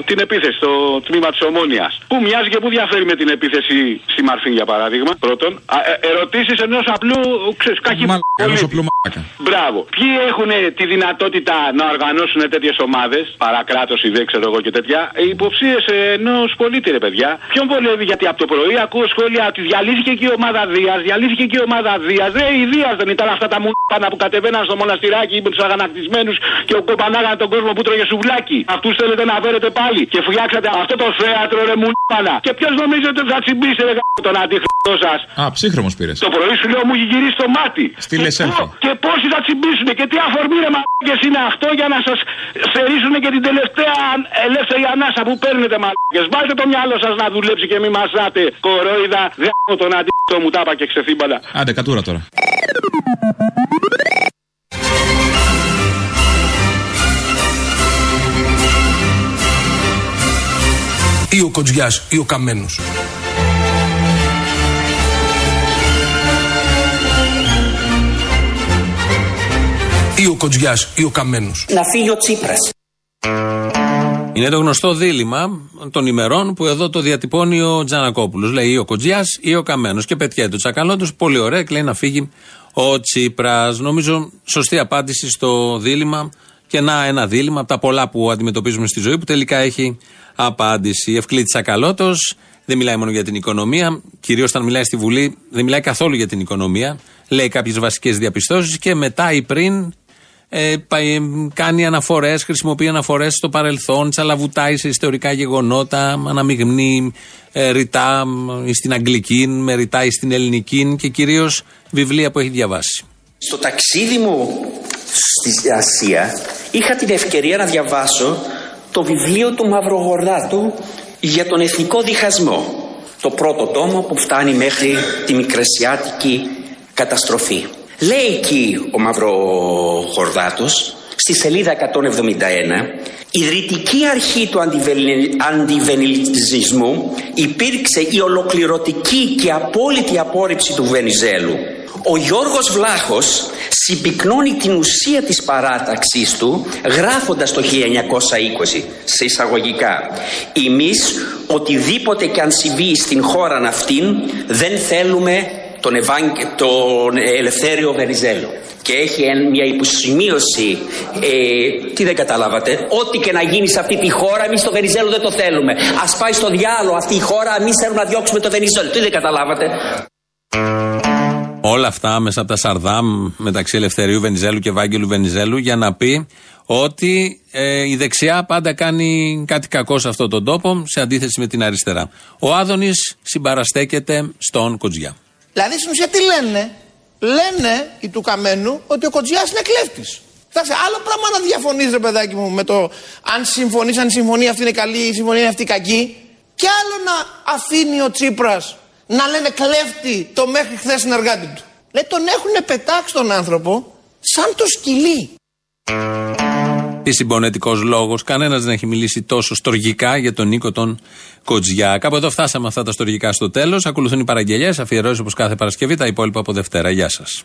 την επίθεση στο τμήμα της Ομόνιας. Που μοιάζει και που διαφέρει με την επίθεση στη Μαρφίν, για παράδειγμα. Πρώτον, ερωτήσει ενό απλού, ξέρεις, κάκι Ενός απλού μαλάκα. Μπράβο. Ποιοι έχουν τη δυνατότητα να οργανώσουν τέτοιες ομάδες, παρακράτο ή δεν ξέρω εγώ και τέτοια, υποψίες ενός πολίτη, ρε παιδιά. Ποιον βολεύει, γιατί από το πρωί ακούω σχόλια ότι διαλύθηκε και η ομάδα Δίας, διαλύθηκε και η ομάδα Δίας. Ρε, η Δίας δεν ήταν αυτά τα μουνάνα που κατεβαίναν στο μοναστηράκι με τους αγανακτισμένους και ο κοπανάγανε τον κόσμο που τρώγε σουβλάκι. Αυτούς θέλετε να φέρετε πάλι και φτιάξατε αυτό το θέατρο, ρε μουνάνα. Και ποιος νομίζετε ότι θα τσιμπήσει, ρε γα- τον αντίχρηστό σας; Α, ψύχρωμο πήρες. Το πρωί σου λέω μου έχει γυρίσει το μάτι. Στείλε Και selfie. πό- Και πόσοι θα τσιμπήσουν και τι αφορμή ρε μαλάκες είναι αυτό για να σας στερήσουν και την τελευταία ελεύθερη ανάσα που παίρνετε μαλάκες. Βάλτε το μυαλό σας να δουλέψει και μη μασάτε κορόιδα. Γάμω τον αντίκτο μου τάπα και ξεφύμπατα. Άντε, κατούρα τώρα. Ή ο Κοτζιάς ή ο Καμένος. Ή ο Κοτζιάς ή ο Καμένος. Να φύγει ο Τσίπρας. Είναι το γνωστό δίλημα των ημερών που εδώ το διατυπώνει ο Τζανακόπουλος. Λέει ή ο Κοτζιά ή ο Καμένος. Και πετιέται ο Τσακαλώτος. Πολύ ωραία, και λέει να φύγει ο Τσίπρας. Νομίζω σωστή απάντηση στο δίλημα. Και να ένα δίλημα από τα πολλά που αντιμετωπίζουμε στη ζωή που τελικά έχει απάντηση. Ευκλήτη Τσακαλώτος δεν μιλάει μόνο για την οικονομία. Κυρίως όταν μιλάει στη Βουλή, δεν μιλάει καθόλου για την οικονομία. Λέει κάποιες βασικές διαπιστώσεις και μετά ή πριν ε, πα- κάνει αναφορές, χρησιμοποιεί αναφορές στο παρελθόν, τσαλαβουτάει σε ιστορικά γεγονότα, αναμειγνύει ε, ρητά μ, στην αγγλική, με ρητά ή στην ελληνική και κυρίως βιβλία που έχει διαβάσει. Στο ταξίδι μου στη Ασία είχα την ευκαιρία να διαβάσω το βιβλίο του Μαυρογορδάτου για τον εθνικό διχασμό. Το πρώτο τόμο που φτάνει μέχρι τη μικρασιάτικη καταστροφή. Λέει εκεί ο Μαυρογορδάτος στη σελίδα 171 η ιδρυτική αρχή του αντιβελι- αντιβενιζισμού υπήρξε η ολοκληρωτική και απόλυτη απόρριψη του Βενιζέλου. Ο Γιώργος Βλάχος συμπυκνώνει την ουσία της παράταξής του γράφοντας το 1920 σε εισαγωγικά «Εμείς οτιδήποτε και αν συμβεί στην χώρα αυτήν δεν θέλουμε τον, Ευάγγε- τον Ελευθέριο Βενιζέλο». Και έχει εν- μια υποσημείωση, ε, τι δεν καταλάβατε, ό,τι και να γίνει σε αυτή τη χώρα, εμείς το Βενιζέλο δεν το θέλουμε. Α πάει στο διάλογο αυτή η χώρα, εμείς θέλουμε να διώξουμε το Βενιζέλο. Τι δεν καταλάβατε. Όλα αυτά μέσα από τα Σαρδάμ μεταξύ Ελευθερίου Βενιζέλου και Ευάγγελου Βενιζέλου για να πει ότι ε, η δεξιά πάντα κάνει κάτι κακό σε αυτόν τον τόπο σε αντίθεση με την αριστερά. Ο Άδωνης συμπαραστέκεται στον Κοτζιά. Δηλαδή στην ουσία τι λένε; Λένε οι του Καμένου ότι ο Κοτζιάς είναι κλέφτης. Εντάξει, άλλο πράγμα να διαφωνείς, ρε παιδάκι μου, με το αν συμφωνείς, αν η συμφωνία αυτή είναι καλή ή η συμφωνία είναι αυτή κακή. Και άλλο να αφήνει ο Τσίπρας να λένε κλέφτη το μέχρι χθες συνεργάτη του. Λέει τον έχουν πετάξει τον άνθρωπο σαν το σκυλί. Τι συμπονετικός λόγος. Κανένας δεν έχει μιλήσει τόσο στοργικά για τον Νίκο τον Κοτζιά. Κάπου εδώ φτάσαμε αυτά τα στοργικά στο τέλος. Ακολουθούν οι παραγγελίε, αφιερώσεις όπως κάθε Παρασκευή, τα υπόλοιπα από Δευτέρα. Γεια σας.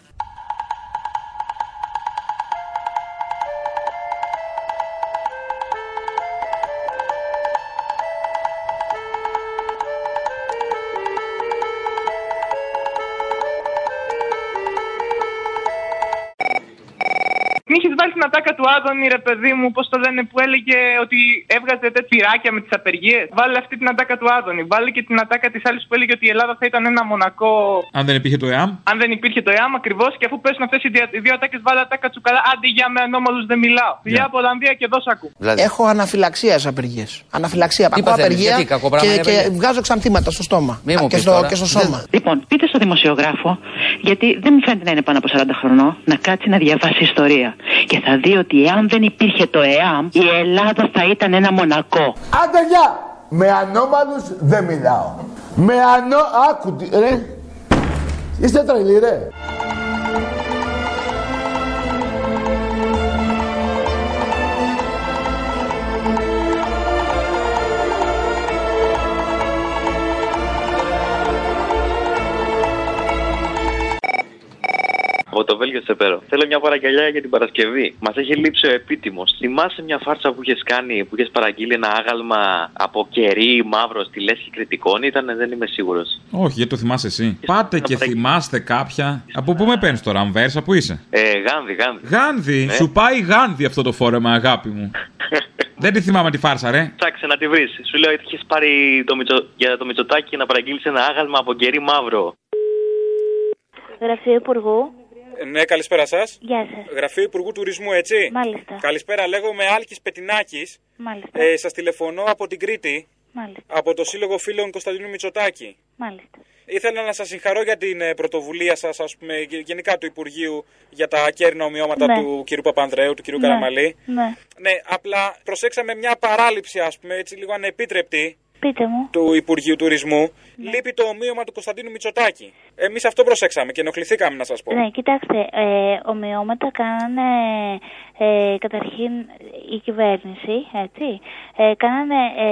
Μην είχε βάλει την ατάκα του Άδωνη, ρε παιδί μου, πώς το λένε, που έλεγε ότι έβγαζε τέτοια πυράκια με τις απεργίες. Βάλε αυτή την ατάκα του Άδωνη. Βάλε και την ατάκα της άλλης που έλεγε ότι η Ελλάδα θα ήταν ένα μονακό. Αν δεν υπήρχε το ΕΑΜ. Αν δεν υπήρχε το ΕΑΜ, ακριβώς. Και αφού πέσουν αυτές οι δια- οι δύο ατάκες, βάλε ατάκα τσουκαλά. Άντε για με ανώμαλους δεν μιλάω. Φιλιά από Ολλανδία και εδώ σ' ακού. Έχω αναφυλαξία σε απεργίες. Αναφυλαξία. Τι Ακούω παθαίνεις, απεργία γιατί, κακό πράγμα και, είναι και απεργία; βγάζω ξανθήματα στο στόμα Μη μου και, πεις στο, τώρα. και στο σώμα. Λοιπόν, πείτε στο δημοσιογράφο, γιατί δεν μου φαίνεται να είναι πάνω από 40 χρονών, να κάτσει να διαβάσει ιστορία. Και θα δει ότι εάν δεν υπήρχε το ΕΑΜ, η Ελλάδα θα ήταν ένα μονακό. Άντε γεια! Με ανώμαλους δεν μιλάω. Με ανώ... Άκου τι... Ρε. Είστε τρελοί ρε. Από το Βέλγιο σε πέρα. Θέλω μια παραγγελιά για την Παρασκευή. Μας έχει λείψει ο επίτιμος. Θυμάσαι μια φάρσα που είχες κάνει, που είχες παραγγείλει ένα άγαλμα από κερί μαύρος στη λέσχη κριτικών; Ήταν, δεν είμαι σίγουρος. Όχι, γιατί το θυμάσαι εσύ. Πάτε και θυμάστε κάποια. Από πού με παίρνεις τώρα, Αμβέρσα, πού είσαι; Ε, Γάνδη, Γάνδη. Γάνδη, Ναι. σου πάει Γάνδη αυτό το φόρεμα, αγάπη μου. δεν τη θυμάμαι τη φάρσα, ρε. Ψάξε να τη βρεις. Σου λέω ότι είχες πάρει το μητσο... για το Μητσοτάκι να παραγγείλεις ένα άγαλμα από κερί μαύρο. Γραφείο Υπουργού. Ναι, καλησπέρα σας. Γεια σας. Γραφείο Υπουργού Τουρισμού, έτσι; Μάλιστα. Καλησπέρα, λέγομαι Άλκης Πετινάκης. Μάλιστα. Ε, σας τηλεφωνώ από την Κρήτη, Μάλιστα. από το Σύλλογο Φίλων Κωνσταντινού Μητσοτάκη. Μάλιστα. Ήθελα να σας συγχαρώ για την ε, πρωτοβουλία σας, ας πούμε, γε- γενικά του Υπουργείου για τα ακέρνα ομοιώματα Ναι. του κ. Παπανδρέου, του κ. Ναι. Καραμαλή. Ναι. Ναι, απλά προσέξαμε μια παράληψη, ας πούμε, έτσι λίγο ανεπίτρεπτη Πείτε μου. του Υπουργείου Τουρισμού. Ναι. Λείπει το ομοίωμα του Κωνσταντίνου Μητσοτάκη. Εμείς αυτό προσέξαμε και ενοχληθήκαμε να σας πω. Ναι, κοιτάξτε, ε, ομοιώματα κάνανε ε, καταρχήν η κυβέρνηση, έτσι. Ε, κάνανε ε,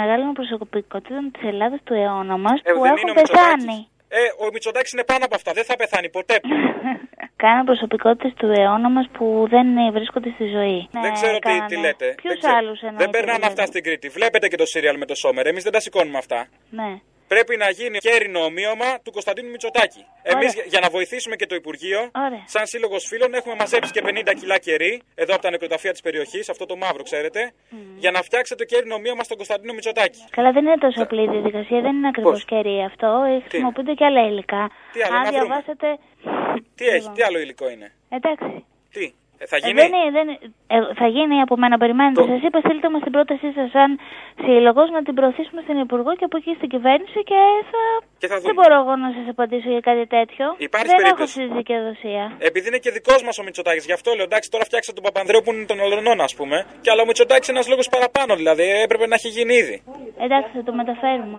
μεγάλη προσωπικότητα της Ελλάδας του αιώνα μας Ε, που δεν έχουν είναι ο Μητσοτάκης. πεθάνει. Ε, ο Μητσοτάκης είναι πάνω από αυτά. Δεν θα πεθάνει ποτέ. Κάναν προσωπικότητες του αιώνα μας που δεν ε, βρίσκονται στη ζωή. Δεν ξέρω τι, τι λέτε. Ποιους Δεν ξέρω. άλλους εννοείτε. Δεν περνάνε δηλαδή; αυτά στην Κρήτη. Βλέπετε και το σύριαλ με το Σόμερ. Εμείς δεν τα σηκώνουμε αυτά. Ναι. Πρέπει να γίνει κέρινο ομοίωμα του Κωνσταντίνου Μητσοτάκη. Εμείς για να βοηθήσουμε και το Υπουργείο, Ωραία. σαν σύλλογος φίλων, έχουμε μαζέψει και 50 κιλά κερί, εδώ από τα νεκροταφεία της περιοχής, αυτό το μαύρο, ξέρετε, για να φτιάξετε το κέρινο ομοίωμα στον Κωνσταντίνο Μητσοτάκη. Καλά, δεν είναι τόσο απλή η διαδικασία, δεν είναι ακριβώς Πώς; κερί αυτό. Ε, Χρησιμοποιούνται και άλλα υλικά. Τι άλλο, Αν να βρούμε; διαβάσετε. Τι έχει, τι άλλο υλικό είναι; Εντάξει. Τι, ε, θα Ε, γίνει; δεν είναι, δεν είναι- ε, θα γίνει από μένα, περιμένετε. Σας είπα, στείλτε μας την πρότασή σας σαν σύλλογος να την προωθήσουμε στην Υπουργό και από εκεί στην κυβέρνηση και θα. Και θα δεν δούμε. μπορώ εγώ να σας απαντήσω για κάτι τέτοιο. Υπάρχει δεν περίπτωση. έχω στη δικαιοδοσία. Επειδή είναι και δικός μας ο Μητσοτάκης, γι' αυτό λέω εντάξει, τώρα φτιάξατε τον Παπανδρέου που είναι των Ολονών, ας πούμε. Και αλλά ο Μητσοτάκης είναι ένας λόγος παραπάνω, δηλαδή ε, έπρεπε να έχει γίνει ήδη. Εντάξει, θα το μεταφέρουμε.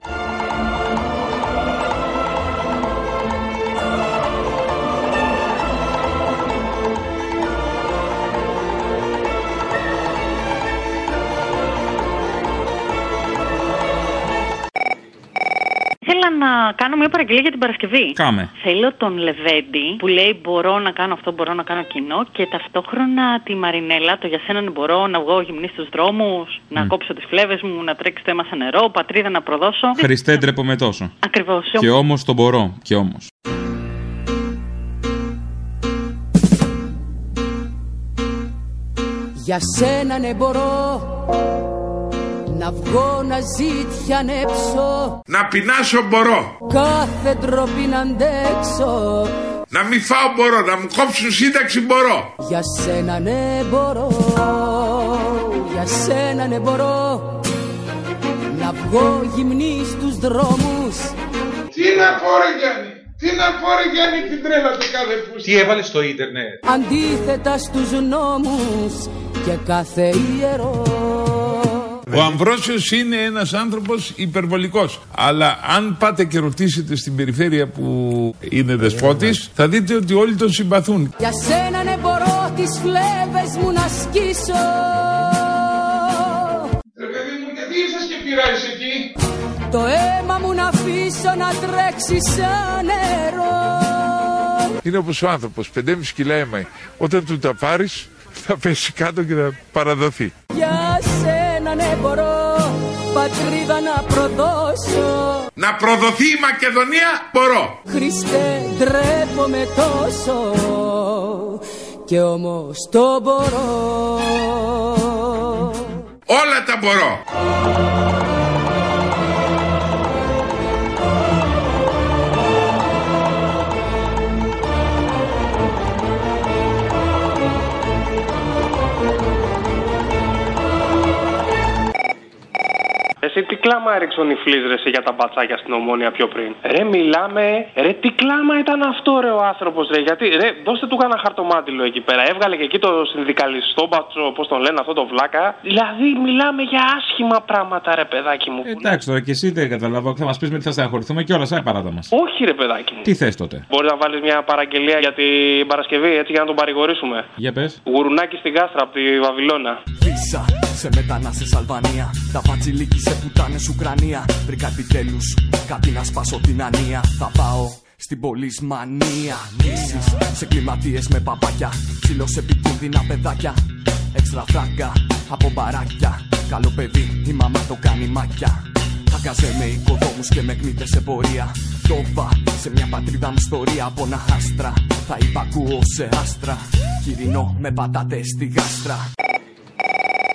Ήθελα να κάνω μια παραγγελία για την Παρασκευή. Κάμε. Θέλω τον Λεβέντη που λέει μπορώ να κάνω αυτό, μπορώ να κάνω κοινό και ταυτόχρονα τη Μαρινέλα, το για σένα δεν μπορώ να βγω γυμνή στους δρόμους, να κόψω τις φλέβες μου, να τρέξει το αίμα σε νερό, πατρίδα να προδώσω. Χριστέ ντρέπω με τόσο. Ακριβώς. Και όμως το μπορώ. Και όμως. Για σένα ναι μπορώ να βγω να ζήτιανέψω Να πεινάσω μπορώ. κάθε ντροπή να αντέξω Να μην φάω μπορώ. Να μου κόψουν σύνταξη μπορώ. Για σένα ναι μπορώ Για σένα ναι μπορώ Να βγω γυμνή στους δρόμους Τι να πω ρε Γιάννη. Τι να πω ρε Γιάννη την τρέλα του κάθε πούστη. Τι έβαλες στο ίντερνετ; Αντίθετα στους νόμους Και κάθε ιερός Ο Αμβρόσιος είναι ένας άνθρωπος υπερβολικός. Αλλά αν πάτε και ρωτήσετε στην περιφέρεια που είναι δεσπότης, θα δείτε ότι όλοι τον συμπαθούν. Για σένα ναι μπορώ τις φλέβες μου να σκίσω Ρε παιδί μου, γιατί ήρθες και πειράζεις εκεί; Το αίμα μου να αφήσω να τρέξει σαν νερό Είναι όπως ο άνθρωπος, 5,5 κιλά αίμα. Όταν του τα πάρεις, θα πέσει κάτω και θα παραδοθεί. Για σένα ναι μπορώ πατρίδα να προδώσω Να προδοθεί η Μακεδονία, μπορώ. Χριστέ ντρέπομαι τόσο και όμως το μπορώ Όλα τα μπορώ. Εσύ τι κλάμα έριξαν οι φλίζρε για τα μπατσάκια στην ομόνια πιο πριν; Ρε, μιλάμε. Ρε, τι κλάμα ήταν αυτό, ρε, ο άνθρωπος, ρε. Γιατί, ρε, δώστε του κανένα χαρτομάτιλο εκεί πέρα. Έβγαλε και εκεί το συνδικαλιστό μπατσό, πώς τον λένε αυτό το βλάκα. Δηλαδή, μιλάμε για άσχημα πράγματα, ρε, παιδάκι μου. Εντάξει τώρα και εσύ δεν καταλαβαίνω. Θα μας πεις με τι θα στεναχωρηθούμε και όλα, σαν παράτα μας. Όχι, ρε, παιδάκι μου. Τι θες τότε; Μπορεί να βάλεις μια παραγγελία για την Παρασκευή, έτσι για να τον παρηγορήσουμε; Για πες. Γουρνάκι στην κάστρα από τη Βαβυλώνα. Βίζα σε μετανάστες Αλβανία Τα πατσιλίκι σε πουτάνες Ουκρανία. Βρήκα επιτέλους κάτι να σπάσω την ανία. Θα πάω στην πολυσμανία. Νήσεις σε κλιματίες με παπάκια. Ψήλω σε επικίνδυνα παιδάκια. Έξτρα φράγκα από μπαράκια. Καλό παιδί η μαμά το κάνει μάκια. Χάκαζε με οικοδόμους και με κνήτες σε πορεία. Τόβα σε μια πατρίδα μου ιστορία. Από ένα άστρα Θα υπακούω σε άστρα. Χοιρινό με πατάτες στη γάστρα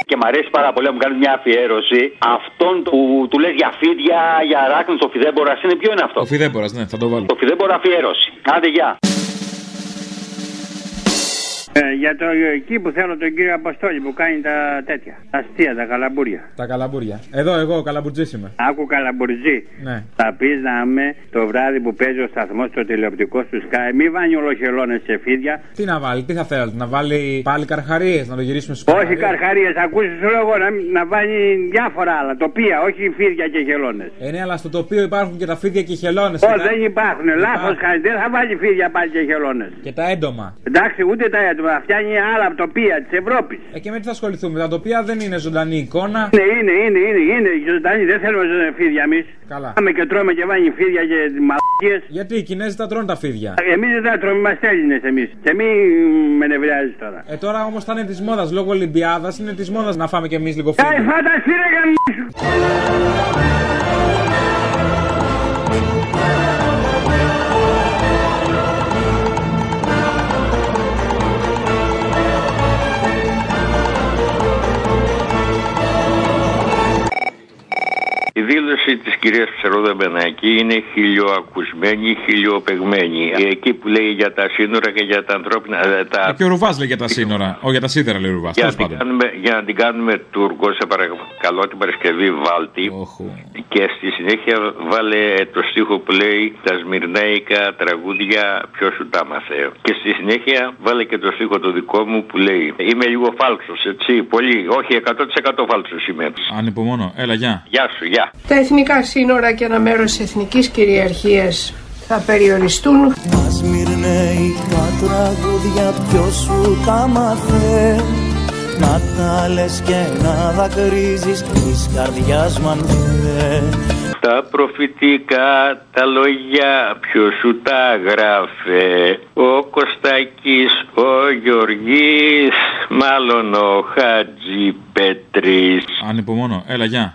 Και μ' αρέσει πάρα πολύ να μου κάνεις μια αφιέρωση. Αυτόν που του λες για φίδια, για ράχνη, το φιδέμπορα είναι ποιο είναι αυτό; Ο Φιδέμπορα, ναι, θα το βάλω. Το φιδέμπορα αφιέρωση. Άντε, γεια. Ε, για το εκεί που θέλω τον κύριο Αποστόλη που κάνει τα τέτοια. Τα αστεία, τα καλαμπούρια. Τα καλαμπούρια. Εδώ, εγώ, καλαμπουρτζή είμαι. Άκου καλαμπουρτζή. Ναι. Θα πεις να είμαι το βράδυ που παίζει ο σταθμός στο τηλεοπτικό του Sky. Μη βάνει ολοχελώνες σε φίδια. Τι να βάλει, τι θα θέλατε, να βάλει πάλι καρχαρίες, να το γυρίσουμε στους Όχι καρχαρίες, ακούσεις σου λέω να, να βάλει διάφορα άλλα. Τοπία, όχι φίδια και χελώνες. Ε, ναι, αλλά στο τοπίο υπάρχουν και τα φίδια και οι χελώνες. Όχι, δεν υπάρχουν. Λάθος κάνεις. Δεν θα βάλει φίδια πάλι και χελώνες. Και τα έντομα. Εντάξει, ούτε τα έντομα. Βέβαια. Φτιάχνει άλλα τοπία της Ευρώπης. Ε, και με τι θα ασχοληθούμε, τα τοπία δεν είναι ζωντανή εικόνα. Ναι, είναι, είναι, είναι, είναι ζωντανή. Δεν θέλουμε ζωντανή φίδια εμείς. Καλά. Πάμε και τρώμε και βάνει φίδια και μαλακίες. Γιατί οι Κινέζοι τα τρώνε τα φίδια. Εμείς δεν τα τρώμε, είμαστε Έλληνες εμείς. Και μην με νευριάζει τώρα. Ε, τώρα όμως θα είναι της μόδας λόγω Ολυμπιάδας, είναι της μόδας να φάμε κι εμείς λίγο φίδια. Ε, φανταστεί ρε γαμίσου. Η δήλωση της κυρίας Ψερόδα Μπενάκη είναι χιλιοακουσμένη, χιλιοπεγμένη. Εκεί που λέει για τα σύνορα και για τα ανθρώπινα. ε, Τα... Ε, και ο Ρουβάς λέει για τα σύνορα. Όχι για τα σίδερα λέει ο Ρουβάς. Για, Τέλος να την πάντων. κάνουμε, για να την κάνουμε Τούρκο, σε παρακαλώ την Παρασκευή βάλτη. Και στη συνέχεια βάλε το στίχο που λέει Τα σμυρναϊκά τραγούδια ποιος σου τα μάθε. Και στη συνέχεια βάλε και το στίχο το δικό μου που λέει Είμαι λίγο φάλσο, έτσι. Πολύ, όχι 100% φάλσο είμαι. Ανυπομονώ. Έλα, γεια. Γεια σου, γεια. Τα εθνικά σύνορα και ένα μέρος της εθνικής κυριαρχίας θα περιοριστούν. Μας μυρνέικα τραγούδια ποιος σου τα μάθε; Να τα λες και να δακρύζεις της καρδιάς μου αν θες Τα προφητικά τα λόγια ποιος σου τα γράφε; Ο Κωστάκης, ο Γεωργής, μάλλον ο Χατζη Πέτρης Ανυπομονώ. Έλα, γεια.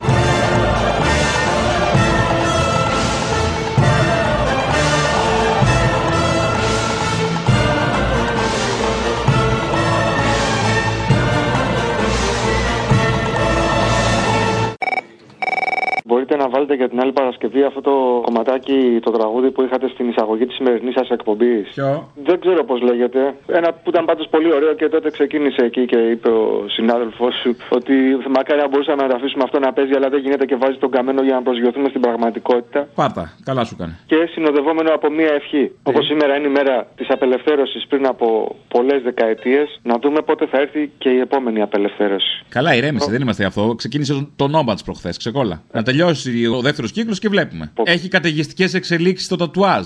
Για την άλλη Παρασκευή αυτό το κομματάκι, το τραγούδι που είχατε στην εισαγωγή της σημερινής σας εκπομπής. Ποιο; Δεν ξέρω πώς λέγεται. Ένα που ήταν πάντως πολύ ωραίο και τότε ξεκίνησε εκεί και είπε ο συνάδελφός σου ότι μακάρι να μπορούσαμε να το αφήσουμε αυτό να παίζει, αλλά δεν γίνεται και βάζει τον καμένο για να προσγειωθούμε στην πραγματικότητα. Πάρτα. Καλά σου κάνει. Και συνοδευόμενο από μία ευχή. Όπως σήμερα είναι η μέρα της απελευθέρωσης πριν από πολλές δεκαετίες, να δούμε πότε θα έρθει και η επόμενη απελευθέρωση. Καλά, ηρέμησε, δεν είμαστε αυτό. Ξεκίνησε το- το νόμπατ προχθές, ξεκόλα. Να τελειώσει ο δεύτερος κύκλος και βλέπουμε. Έχει καταιγιστικές εξελίξεις στο τατουάζ.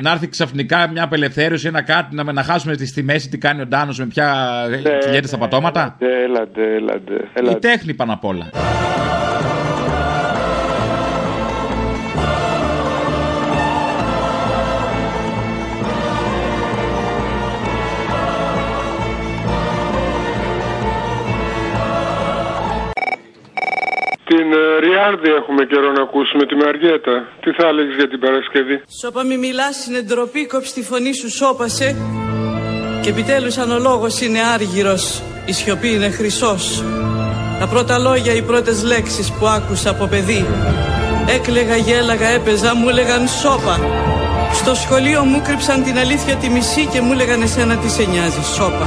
Να έρθει ξαφνικά μια απελευθέρωση, ένα κάτι, να, με- να χάσουμε τη στη μέση τι κάνει ο Ντάνος με ποια κυλιέται στα πατώματα. Έλαντε, έλαντε. Η έλαντε. τέχνη πάνω απ' όλα. Την ε, Ριάρντι έχουμε καιρό να ακούσουμε, τη Μαριέτα. Τι θα έλεγες για την Παρασκευή; Σώπα μη μιλάς είναι ντροπή, κόψ τη φωνή σου σώπασε Και επιτέλους αν ο λόγος είναι άργυρος, η σιωπή είναι χρυσός Τα πρώτα λόγια, οι πρώτες λέξεις που άκουσα από παιδί Έκλεγα, γέλαγα, έπαιζα, μου έλεγαν σώπα Στο σχολείο μου κρύψαν την αλήθεια τη μισή και μου έλεγαν εσένα τι σε νοιάζει, σώπα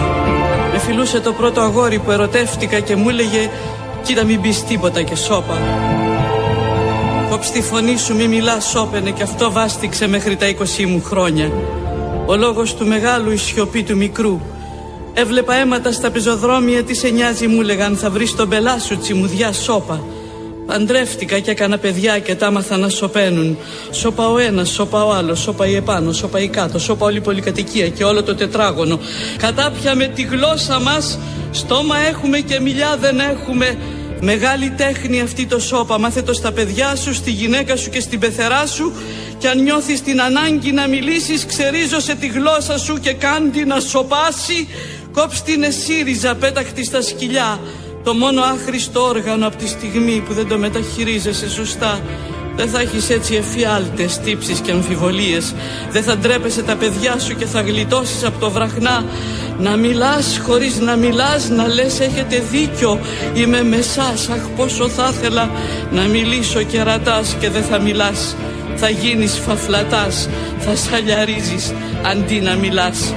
Με φιλούσε το πρώτο αγόρι που ερωτεύτηκα και μου έλεγε Κοίτα μην πεις τίποτα και σώπα Κόψ τη φωνή σου μη μιλάς σώπαινε και αυτό βάστηξε μέχρι τα 20 μου χρόνια Ο λόγος του μεγάλου η σιωπή του μικρού Έβλεπα αίματα στα πεζοδρόμια τι σε νοιάζει μου λέγαν θα βρεις τον πελά σου τσιμουδιά σώπα Παντρεύτηκα και έκανα παιδιά και τα άμαθα να σωπαίνουν. Σώπα ο ένας, σώπα ο άλλος, σώπα η επάνω, σώπα η κάτω, σώπα όλη η πολυκατοικία και όλο το τετράγωνο. Κατάπια με τη γλώσσα μας, στόμα έχουμε και μιλιά δεν έχουμε. Μεγάλη τέχνη αυτή το σώπα, μάθε το στα παιδιά σου, στη γυναίκα σου και στην πεθερά σου και αν νιώθεις την ανάγκη να μιλήσεις, ξερίζωσε τη γλώσσα σου και κάντι να σοπάσει, κόψ την εσύριζα πέταχτη στα σκυλιά. Το μόνο άχρηστο όργανο από τη στιγμή που δεν το μεταχειρίζεσαι σωστά. Δεν θα έχεις έτσι εφιάλτες, τύψεις και αμφιβολίες. Δεν θα ντρέπεσαι τα παιδιά σου και θα γλιτώσεις από το βραχνά. Να μιλάς χωρίς να μιλάς, να λες έχετε δίκιο. Είμαι με σας, αχ πόσο θα ήθελα να μιλήσω και ρατάς και δεν θα μιλάς. Θα γίνεις φαφλατάς, θα σαλιαρίζεις αντί να μιλάς.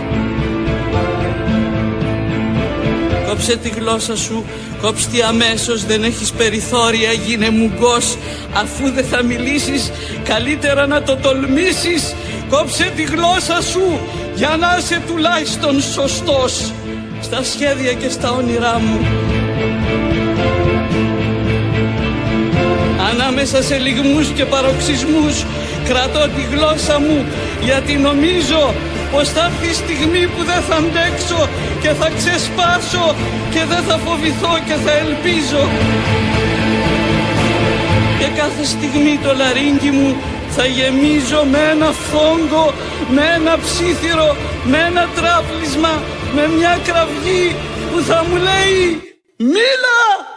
Κόψε τη γλώσσα σου, κόψ' τη αμέσως, δεν έχεις περιθώρια, γίνε μουγκός. Αφού δεν θα μιλήσεις, καλύτερα να το τολμήσεις. Κόψε τη γλώσσα σου, για να είσαι τουλάχιστον σωστός. Στα σχέδια και στα όνειρά μου. Ανάμεσα σε λιγμούς και παροξισμούς κρατώ τη γλώσσα μου γιατί νομίζω πως θα έρθει η στιγμή που δεν θα αντέξω και θα ξεσπάσω και δεν θα φοβηθώ και θα ελπίζω. Και κάθε στιγμή το λαρίνκι μου θα γεμίζω με ένα φόγκο, με ένα ψήθυρο, με ένα τράπλισμα, με μια κραυγή που θα μου λέει «Μίλα!»